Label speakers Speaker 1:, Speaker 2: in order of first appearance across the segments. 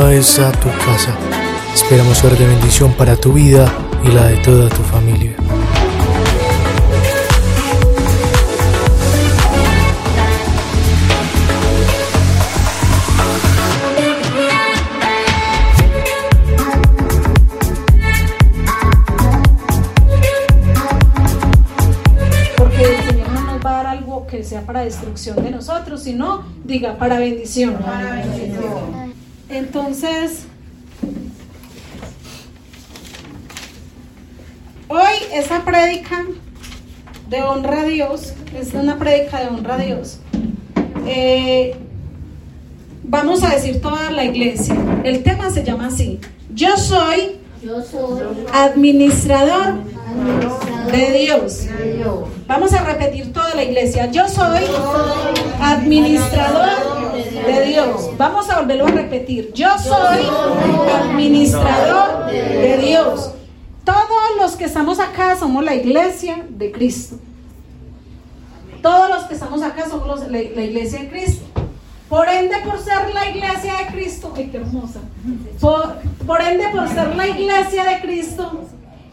Speaker 1: bienvenido a esa tu casa. Esperamos ser de bendición para tu vida y la de toda tu familia.
Speaker 2: para destrucción de nosotros, sino diga para bendición. Entonces, hoy esa prédica de honra a Dios es una prédica de honra a Dios. Eh, vamos a decir toda la iglesia. El tema se llama así. Yo soy, administrador de Dios. Vamos a repetir toda la iglesia. Yo soy administrador de Dios. Vamos a volverlo a repetir. Yo soy administrador de Dios. Todos los que estamos acá somos la iglesia de Cristo. Todos los que estamos acá somos la, iglesia de Cristo. Por ende, por ser la iglesia de Cristo, ay, qué hermosa. Por, por ende, por ser la iglesia de Cristo,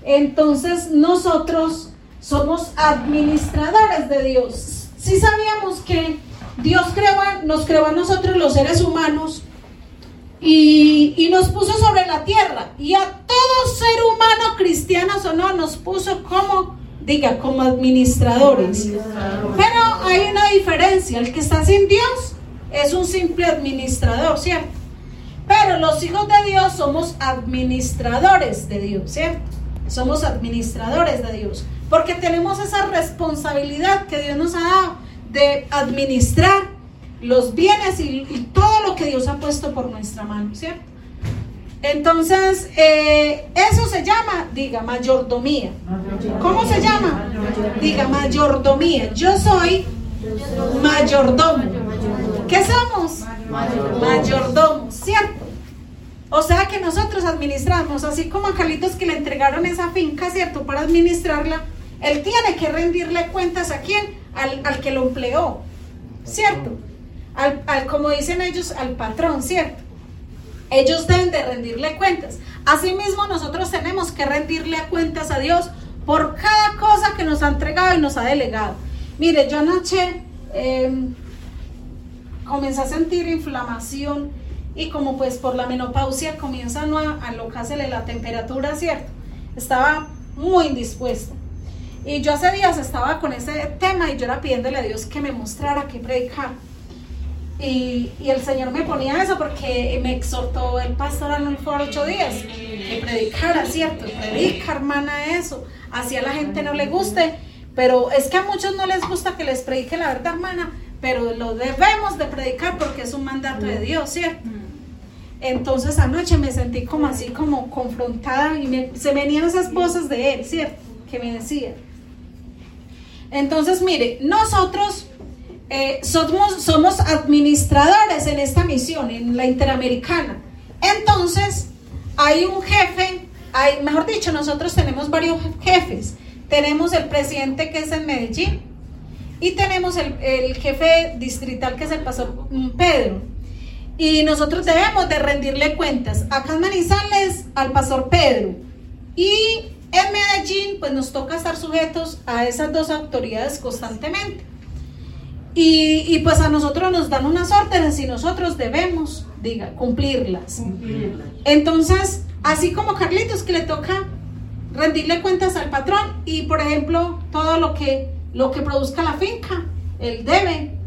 Speaker 2: entonces nosotros somos administradores de Dios. Si sabíamos que Dios creó, nos creó a nosotros los seres humanos y, nos puso sobre la tierra. Y a todo ser humano, cristiano o no, nos puso como, diga, como administradores. Pero hay una diferencia. El que está sin Dios es un simple administrador, ¿cierto? Pero los hijos de Dios somos administradores de Dios, ¿cierto? Somos administradores de Dios, porque tenemos esa responsabilidad que Dios nos ha dado de administrar los bienes y, todo lo que Dios ha puesto por nuestra mano, ¿cierto? Entonces, eh, eso se llama, diga, mayordomía. ¿Cómo se llama? Diga, mayordomía. Yo soy mayordomo. ¿Qué somos? Mayordomos, ¿cierto? O sea que nosotros administramos, así como a Carlitos que le entregaron esa finca, ¿cierto? Para administrarla, él tiene que rendirle cuentas a quién? Al, que lo empleó, ¿cierto? Al, como dicen ellos, al patrón, ¿cierto? Ellos deben de rendirle cuentas. Asimismo, nosotros tenemos que rendirle cuentas a Dios por cada cosa que nos ha entregado y nos ha delegado. Mire, yo anoche em, comencé a sentir inflamación y como pues por la menopausia comienza a alocársele la temperatura, ¿cierto? Estaba muy indispuesta. Y yo hace días estaba con ese tema y yo era pidiéndole a Dios que me mostrara qué predicar. Y, y, el Señor me ponía eso porque me exhortó el pastor a no por ocho días que predicara, ¿cierto? Predica, hermana, eso. Así a la gente no le guste, pero es que a muchos no les gusta que les predique la verdad, hermana, pero lo debemos de predicar porque es un mandato de Dios, ¿cierto? Entonces anoche me sentí como así, como confrontada y se venían esas voces de él, ¿cierto? Que me decía. Entonces, mire, nosotros eh, somos, administradores en esta misión, en la Interamericana. Entonces, hay un jefe, hay, mejor dicho, nosotros tenemos varios jefes. Tenemos el presidente que es en Medellín y tenemos el, jefe distrital que es el pastor Pedro. Y nosotros debemos de rendirle cuentas acá en Manizales al pastor Pedro. Y en Medellín, pues nos toca estar sujetos a esas dos autoridades constantemente. Y, pues a nosotros nos dan unas órdenes y nosotros debemos, diga, cumplirlas. Entonces, así como Carlitos que le toca rendirle cuentas al patrón y por ejemplo todo lo que lo que produzca la finca, él debe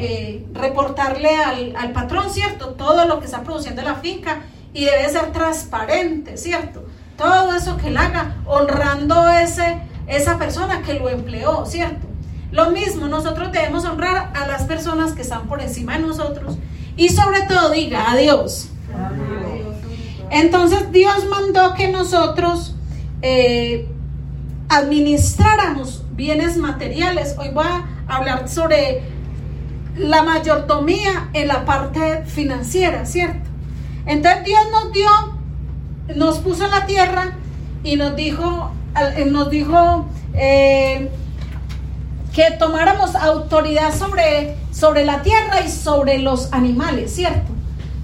Speaker 2: eh, reportarle al, patrón, ¿cierto? Todo lo que está produciendo la finca y debe ser transparente, ¿cierto? Todo eso que él haga, honrando ese, esa persona que lo empleó, ¿cierto? Lo mismo, nosotros debemos honrar a las personas que están por encima de nosotros y sobre todo diga adiós. Entonces Dios mandó que nosotros eh, administráramos bienes materiales. Hoy voy a hablar sobre la mayordomía en la parte financiera, ¿cierto? Entonces Dios nos dio, nos puso en la tierra y nos dijo, eh, nos dijo eh, que tomáramos autoridad sobre, sobre la tierra y sobre los animales, ¿cierto?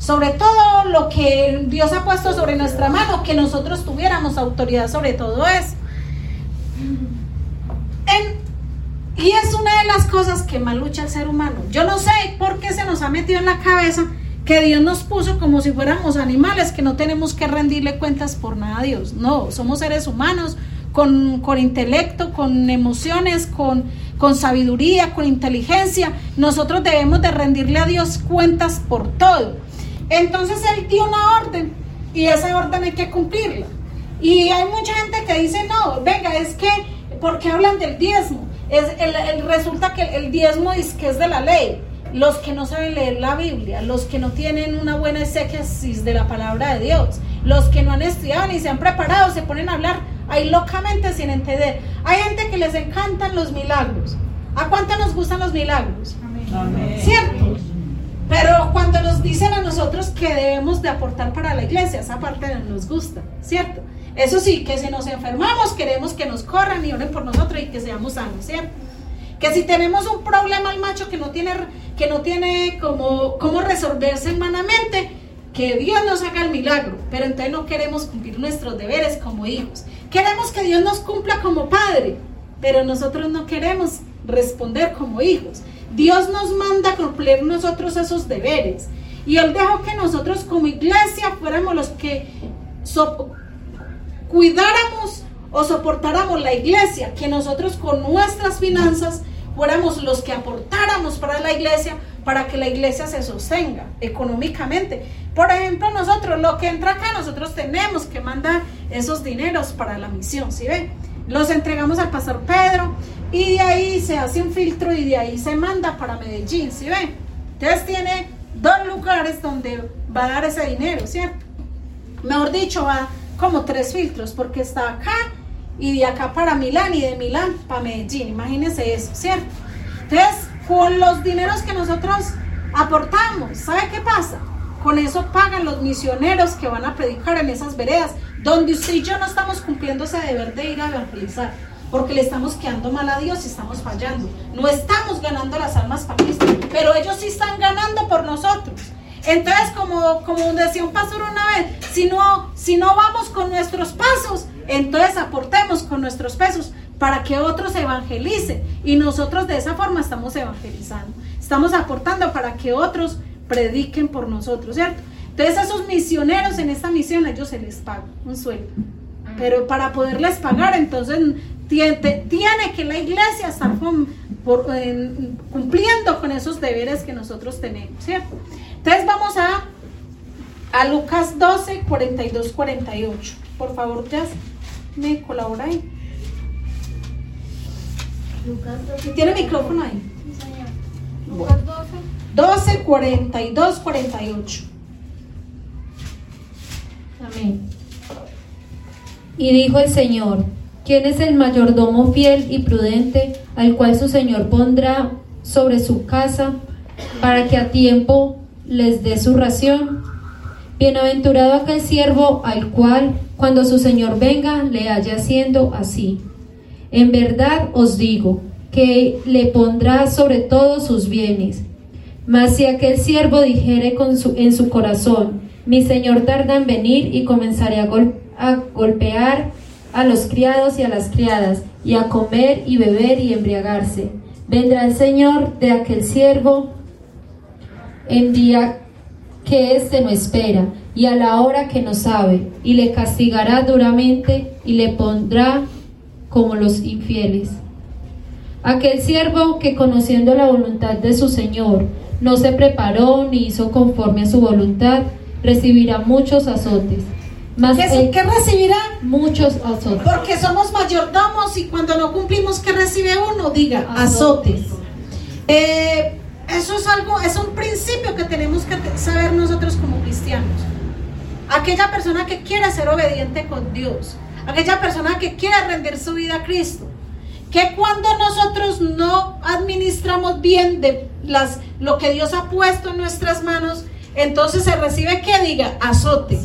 Speaker 2: sobre todo lo que Dios ha puesto sobre nuestra mano, que nosotros tuviéramos autoridad sobre todo eso. y es una de las cosas que más lucha el ser humano. Yo no sé por qué se nos ha metido en la cabeza que Dios nos puso como si fuéramos animales, que no tenemos que rendirle cuentas por nada a Dios. No, somos seres humanos con, con intelecto, con emociones, con, con sabiduría, con inteligencia. Nosotros debemos de rendirle a Dios cuentas por todo. Entonces Él dio una orden y esa orden hay que cumplirla. Y hay mucha gente que dice, no, venga, es que, porque hablan del diezmo? Es, el, resulta que el diezmo es que es de la ley. Los que no saben leer la Biblia, los que no tienen una buena exégesis de la palabra de Dios, los que no han estudiado ni se han preparado, se ponen a hablar ahí locamente sin entender. Hay gente que les encantan los milagros. ¿A cuánto nos gustan los milagros? Amén. ¿Cierto? Pero cuando nos dicen a nosotros que debemos de aportar para la iglesia, esa parte no nos gusta, ¿cierto? Eso sí, que si nos enfermamos, queremos que nos corran y oren por nosotros y que seamos sanos, ¿cierto? Que si tenemos un problema al macho que no tiene, que no tiene como, cómo resolverse humanamente, que Dios nos haga el milagro, pero entonces no queremos cumplir nuestros deberes como hijos. Queremos que Dios nos cumpla como padre, pero nosotros no queremos responder como hijos. Dios nos manda cumplir nosotros esos deberes. Y Él dejó que nosotros como iglesia fuéramos los que cuidáramos o soportáramos la iglesia, que nosotros con nuestras finanzas fuéramos los que aportáramos para la iglesia, para que la iglesia se sostenga económicamente. Por ejemplo, nosotros, lo que entra acá, nosotros tenemos que mandar esos dineros para la misión, ¿sí ven? Los entregamos al pastor Pedro y de ahí se hace un filtro y de ahí se manda para Medellín, ¿sí ven? Entonces tiene dos lugares donde va a dar ese dinero, ¿cierto? Mejor dicho, va como tres filtros, porque está acá y de acá para Milán y de Milán para Medellín, imagínense eso, ¿cierto? Entonces, con los dineros que nosotros aportamos, ¿sabe qué pasa? Con eso pagan los misioneros que van a predicar en esas veredas, donde usted y yo no estamos cumpliendo ese deber de ir a evangelizar, porque le estamos quedando mal a Dios y estamos fallando. No estamos ganando las almas para Cristo, pero ellos sí están ganando por nosotros. Entonces, como, como decía un pastor una vez, si no, si no vamos con nuestros pasos, entonces aportemos con nuestros pesos para que otros evangelicen. Y nosotros de esa forma estamos evangelizando. Estamos aportando para que otros prediquen por nosotros, ¿cierto? Entonces esos misioneros en esta misión, a ellos se les paga un sueldo. Pero para poderles pagar, entonces tiene, tiene que la iglesia estar cumpliendo con esos deberes que nosotros tenemos, ¿cierto? Entonces vamos a, a Lucas 12, 42, 48. Por favor, ya me colabora ahí. Lucas 12. ¿Tiene micrófono ahí? Sí, señor. Lucas 12. 12, 42, 48.
Speaker 3: Amén. Y dijo el Señor, ¿quién es el mayordomo fiel y prudente al cual su Señor pondrá sobre su casa para que a tiempo les dé su ración? Bienaventurado aquel siervo al cual, cuando su Señor venga, le haya haciendo así. En verdad os digo que le pondrá sobre todos sus bienes. Mas si aquel siervo dijere con su, en su corazón, mi señor tarda en venir y comenzaré a, a golpear a los criados y a las criadas, y a comer y beber y embriagarse. Vendrá el Señor de aquel siervo en día que éste no espera, y a la hora que no sabe, y le castigará duramente y le pondrá como los infieles. Aquel siervo que conociendo la voluntad de su Señor no se preparó ni hizo conforme a su voluntad, recibirá muchos azotes.
Speaker 2: Mas ¿Qué, recibirá?
Speaker 3: Muchos azotes.
Speaker 2: Porque somos mayordomos y cuando no cumplimos, ¿qué recibe uno? Diga, azotes. Eh, eso es algo, es un principio que tenemos que saber nosotros como cristianos. Aquella persona que quiere ser obediente con Dios, aquella persona que quiere rendir su vida a Cristo, que cuando nosotros no administramos bien de las, lo que Dios ha puesto en nuestras manos, entonces se recibe que diga azote,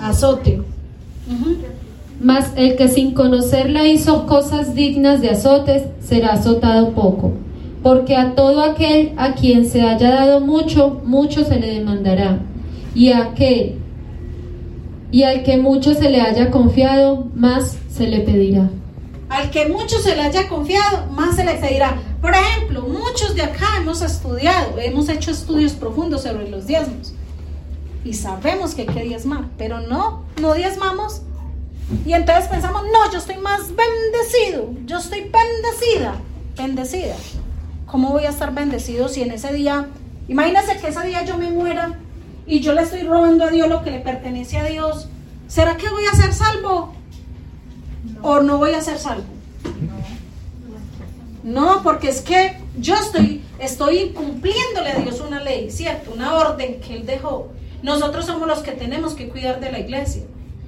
Speaker 2: azote.
Speaker 3: Mas el que sin conocerla hizo cosas dignas de azotes será azotado poco, porque a todo aquel a quien se haya dado mucho, mucho se le demandará, y aquel y al que mucho se le haya confiado, más se le pedirá.
Speaker 2: Al que mucho se le haya confiado, más se le pedirá. Por ejemplo, muchos de acá hemos estudiado, hemos hecho estudios profundos sobre los diezmos. Y sabemos que hay que diezmar, pero no, no diezmamos. Y entonces pensamos, no, yo estoy más bendecido, yo estoy bendecida, bendecida. ¿Cómo voy a estar bendecido si en ese día, imagínense que ese día yo me muera y yo le estoy robando a Dios lo que le pertenece a Dios? ¿Será que voy a ser salvo? ¿O no voy a ser salvo? No, porque es que yo estoy, estoy cumpliéndole a Dios una ley, ¿cierto? Una orden que Él dejó. Nosotros somos los que tenemos que cuidar de la iglesia.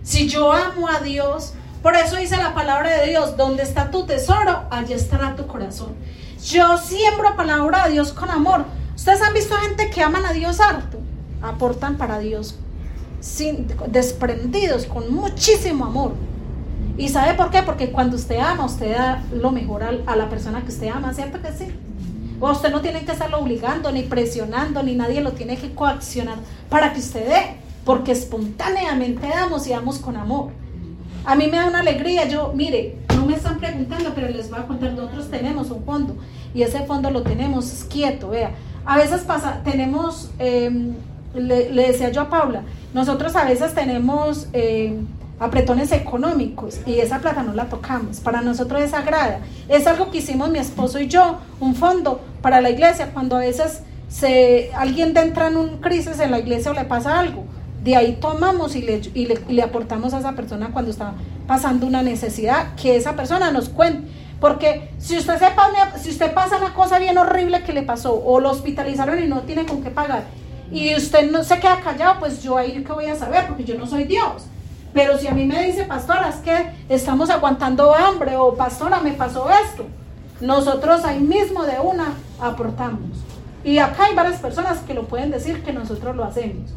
Speaker 2: Si yo amo a Dios, por eso dice la palabra de Dios, donde está tu tesoro, allí estará tu corazón. Yo siembro palabra de Dios con amor. Ustedes han visto gente que aman a Dios harto, aportan para Dios sin, desprendidos, con muchísimo amor. ¿Y sabe por qué? Porque cuando usted ama, usted da lo mejor a, la persona que usted ama, ¿cierto que sí? O usted no tiene que estarlo obligando, ni presionando, ni nadie lo tiene que coaccionar para que usted dé, porque espontáneamente damos y damos con amor. A mí me da una alegría, yo, mire, no me están preguntando, pero les voy a contar, nosotros tenemos un fondo y ese fondo lo tenemos quieto, vea. A veces pasa, tenemos, em, le, decía yo a Paula, nosotros a veces tenemos... Em, apretones económicos y esa plata no la tocamos. Para nosotros es sagrada. Es algo que hicimos mi esposo y yo, un fondo para la iglesia, cuando a veces se, alguien entra en un crisis en la iglesia o le pasa algo. De ahí tomamos y le, y le, aportamos a esa persona cuando está pasando una necesidad, que esa persona nos cuente. Porque si usted, sepa, si usted pasa una cosa bien horrible que le pasó o lo hospitalizaron y no tiene con qué pagar y usted no se queda callado, pues yo ahí que voy a saber porque yo no soy Dios. Pero si a mí me dice, pastora, es que estamos aguantando hambre o pastora, me pasó esto, nosotros ahí mismo de una aportamos. Y acá hay varias personas que lo pueden decir que nosotros lo hacemos.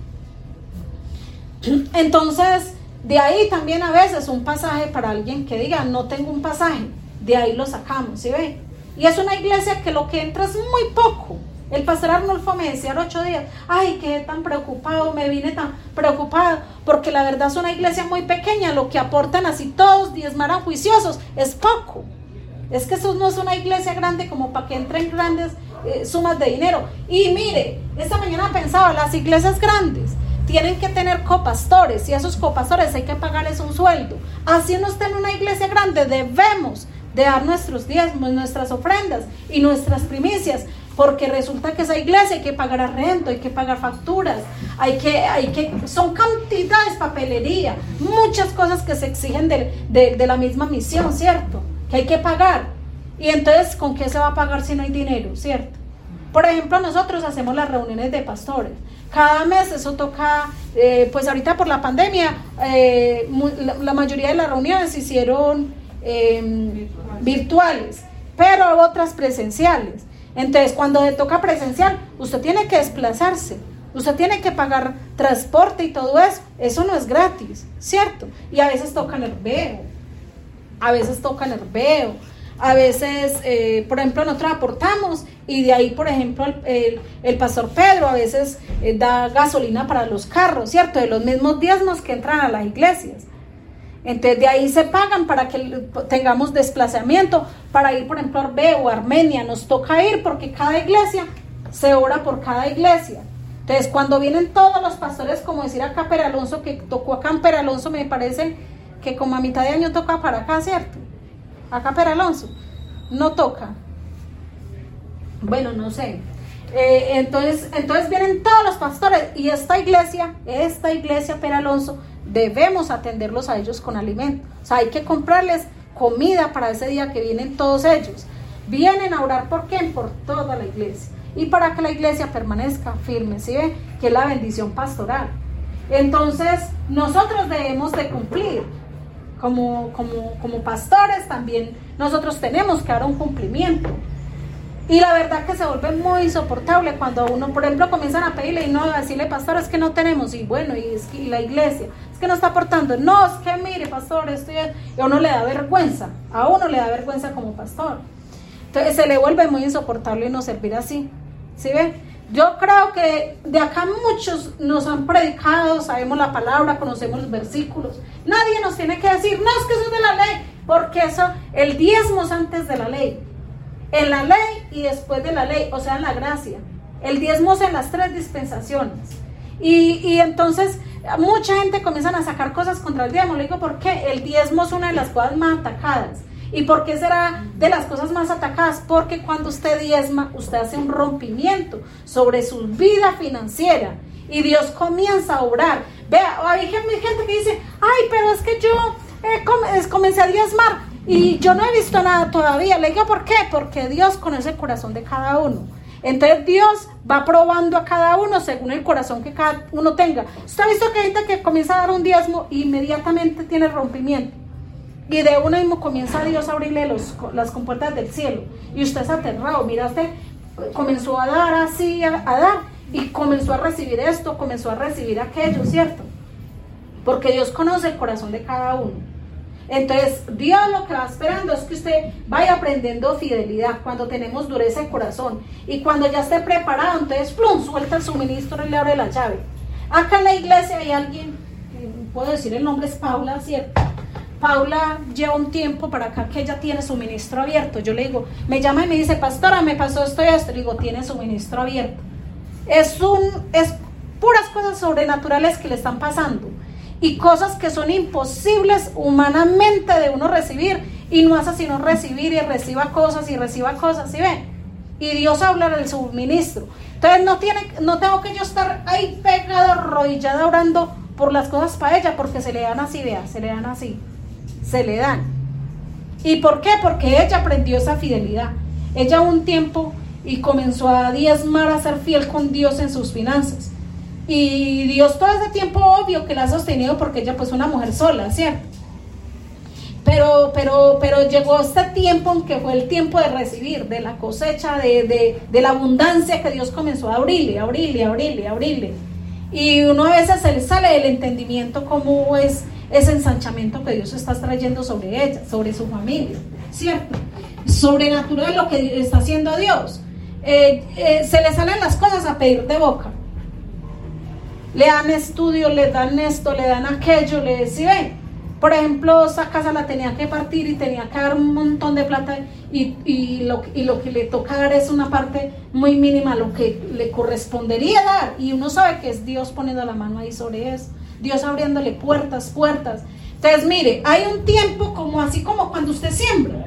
Speaker 2: Entonces, de ahí también a veces un pasaje para alguien que diga, no tengo un pasaje, de ahí lo sacamos, ¿sí ve? Y es una iglesia que lo que entra es muy poco. El pastor Arnulfo me decía ocho días, ay, qué tan preocupado, me vine tan preocupado, porque la verdad es una iglesia muy pequeña, lo que aportan así todos diezmaran juiciosos es poco. Es que eso no es una iglesia grande como para que entren grandes eh, sumas de dinero. Y mire, esta mañana pensaba, las iglesias grandes tienen que tener copastores y a esos copastores hay que pagarles un sueldo. Así no está en una iglesia grande, debemos de dar nuestros diezmos, nuestras ofrendas y nuestras primicias porque resulta que esa iglesia hay que pagar arrendo, hay que pagar facturas, hay que, hay que, son cantidades, papelería, muchas cosas que se exigen de, de, la misma misión, ¿cierto? Que hay que pagar. Y entonces, ¿con qué se va a pagar si no hay dinero, ¿cierto? Por ejemplo, nosotros hacemos las reuniones de pastores. Cada mes eso toca, eh, pues ahorita por la pandemia, eh, la, mayoría de las reuniones se hicieron em, virtuales, pero otras presenciales. Entonces, cuando le toca presencial, usted tiene que desplazarse, usted tiene que pagar transporte y todo eso. Eso no es gratis, ¿cierto? Y a veces toca nerveo, a veces toca nerveo, a veces, eh, por ejemplo, nosotros aportamos y de ahí, por ejemplo, el, pastor Pedro a veces eh, da gasolina para los carros, ¿cierto? De los mismos diezmos que entran a las iglesias. Entonces de ahí se pagan para que tengamos desplazamiento, para ir por ejemplo a Arbe o Armenia, nos toca ir porque cada iglesia se ora por cada iglesia. Entonces cuando vienen todos los pastores, como decir acá Alonso, que tocó acá en Alonso, me parece que como a mitad de año toca para acá, ¿cierto? Acá Alonso, no toca. Bueno, no sé. Eh, entonces, entonces vienen todos los pastores y esta iglesia, esta iglesia Alonso debemos atenderlos a ellos con alimento. O sea, hay que comprarles comida para ese día que vienen todos ellos. Vienen a orar por quién? Por toda la iglesia. Y para que la iglesia permanezca firme, ¿sí ve? Que es la bendición pastoral. Entonces, nosotros debemos de cumplir. Como, como, como pastores también nosotros tenemos que dar un cumplimiento. Y la verdad que se vuelve muy insoportable cuando uno, por ejemplo, comienzan a pedirle y no a decirle, pastor, es que no tenemos, y bueno, y es que la iglesia, es que no está aportando. No, es que mire, pastor, esto y a uno le da vergüenza, a uno le da vergüenza como pastor. Entonces se le vuelve muy insoportable no servir así. ¿Sí ve? Yo creo que de acá muchos nos han predicado, sabemos la palabra, conocemos los versículos. Nadie nos tiene que decir, no, es que eso es de la ley, porque eso, el diezmo es antes de la ley. En la ley y después de la ley, o sea, en la gracia. El diezmo es en las tres dispensaciones. Y, y entonces mucha gente comienza a sacar cosas contra el diezmo. Le digo, ¿por qué? El diezmo es una de las cosas más atacadas. ¿Y por qué será de las cosas más atacadas? Porque cuando usted diezma, usted hace un rompimiento sobre su vida financiera y Dios comienza a obrar. Vea, hay gente que dice, ay, pero es que yo eh, comencé a diezmar y yo no he visto nada todavía. Le digo, ¿por qué? Porque Dios conoce el corazón de cada uno. Entonces Dios va probando a cada uno según el corazón que cada uno tenga. ¿Usted ha visto que gente que comienza a dar un diezmo e inmediatamente tiene rompimiento? Y de uno mismo comienza Dios a abrirle los, las compuertas del cielo. Y usted es aterrado. Mira, usted comenzó a dar así, a, dar. Y comenzó a recibir esto, comenzó a recibir aquello, ¿cierto? Porque Dios conoce el corazón de cada uno. Entonces, Dios lo que va esperando es que usted vaya aprendiendo fidelidad cuando tenemos dureza de corazón. Y cuando ya esté preparado, entonces, plum, suelta el suministro y le abre la llave. Acá en la iglesia hay alguien, puedo decir el nombre es Paula, ¿cierto? Paula lleva un tiempo para acá que ella tiene suministro abierto. Yo le digo, me llama y me dice, pastora, me pasó esto y esto. Le digo, tiene suministro abierto. Es un, es puras cosas sobrenaturales que le están pasando y cosas que son imposibles humanamente de uno recibir y no hace sino recibir y reciba cosas y reciba cosas, ¿sí ven? Y Dios habla del suministro. Entonces no tiene, no tengo que yo estar ahí pegado, arrodillada orando por las cosas para ella, porque se le dan así, vea, se le dan así se le dan. ¿Y por qué? Porque ella aprendió esa fidelidad. Ella un tiempo y comenzó a diezmar, a ser fiel con Dios en sus finanzas. Y Dios todo ese tiempo obvio que la ha sostenido porque ella pues una mujer sola, ¿cierto? Pero, pero, pero llegó este tiempo en que fue el tiempo de recibir, de la cosecha, de, de la abundancia que Dios comenzó a abrirle, abrirle, abrirle, abrirle. Y uno a veces se le sale del entendimiento cómo es ese ensanchamiento que Dios está trayendo sobre ella, sobre su familia, ¿cierto? Sobrenatural lo que está haciendo Dios. Eh, eh, se le salen las cosas a pedir de boca. Le dan estudio, le dan esto, le dan aquello, le deciden. Por ejemplo, esa casa la tenía que partir y tenía que dar un montón de plata y, y, lo, y lo que le toca dar es una parte muy mínima, lo que le correspondería dar. Y uno sabe que es Dios poniendo la mano ahí sobre eso. Dios abriéndole puertas, puertas. Entonces, mire, hay un tiempo como así como cuando usted siembra.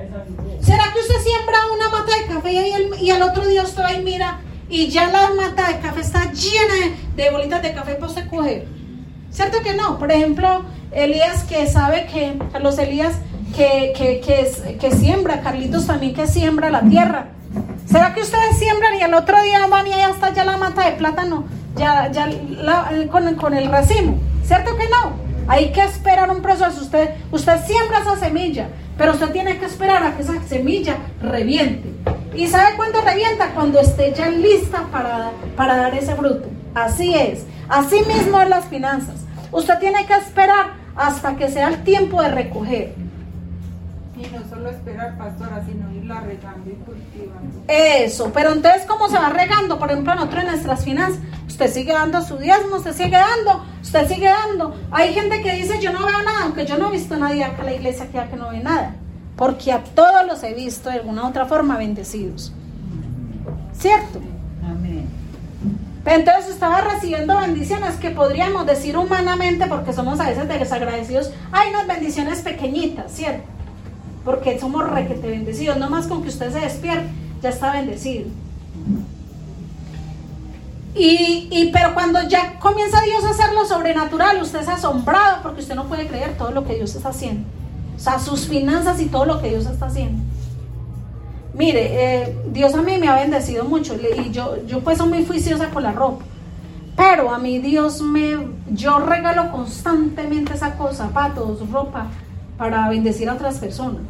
Speaker 2: ¿Será que usted siembra una mata de café y, al otro día usted y mira y ya la mata de café está llena de, bolitas de café para usted coger? ¿Cierto que no? Por ejemplo, Elías que sabe que, Carlos Elías que, que, que, siembra, Carlitos también que siembra la tierra. ¿Será que ustedes siembran y al otro día van y ya está ya la mata de plátano, ya, ya con, con el racimo? ¿Cierto que no? Hay que esperar un proceso. Usted, usted siembra esa semilla, pero usted tiene que esperar a que esa semilla reviente. ¿Y sabe cuándo revienta? Cuando esté ya lista para, para dar ese fruto. Así es. Así mismo en las finanzas. Usted tiene que esperar hasta que sea el tiempo de recoger.
Speaker 4: Y no solo esperar, pastora, sino irla regando y cultivando.
Speaker 2: Eso, pero entonces, ¿cómo se va regando? Por ejemplo, nosotros en nuestras finanzas, usted sigue dando su diezmo, usted sigue dando, usted sigue dando. Hay gente que dice, yo no veo nada, aunque yo no he visto a nadie acá en la iglesia que, que no ve nada. Porque a todos los he visto de alguna u otra forma bendecidos. ¿Cierto? Amén. Entonces estaba recibiendo bendiciones que podríamos decir humanamente, porque somos a veces desagradecidos, hay unas bendiciones pequeñitas, ¿cierto? porque somos requete bendecidos, no más con que usted se despierte, ya está bendecido. Y, pero cuando ya comienza Dios a hacer lo sobrenatural, usted es asombrado porque usted no puede creer todo lo que Dios está haciendo. O sea, sus finanzas y todo lo que Dios está haciendo. Mire, eh, Dios a mí me ha bendecido mucho y yo, yo pues soy muy juiciosa con la ropa. Pero a mí Dios me, yo regalo constantemente esa cosa, zapatos, ropa, para bendecir a otras personas.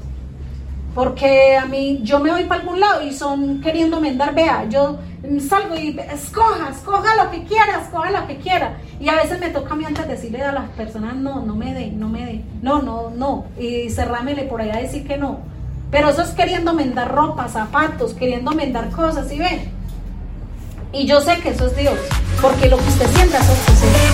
Speaker 2: Porque a mí, yo me voy para algún lado y son queriendo mendar, vea, yo salgo y escoja, escoja lo que quiera, escoja lo que quiera. Y a veces me toca a mí antes decirle a las personas, no, no me dé, no me dé, no, no, no. Y cerrámele por allá decir que no. Pero eso es queriendo mendar ropa, zapatos, queriendo mendar cosas, ¿sí ven? Y yo sé que eso es Dios, porque lo que usted siembra, eso cosecha.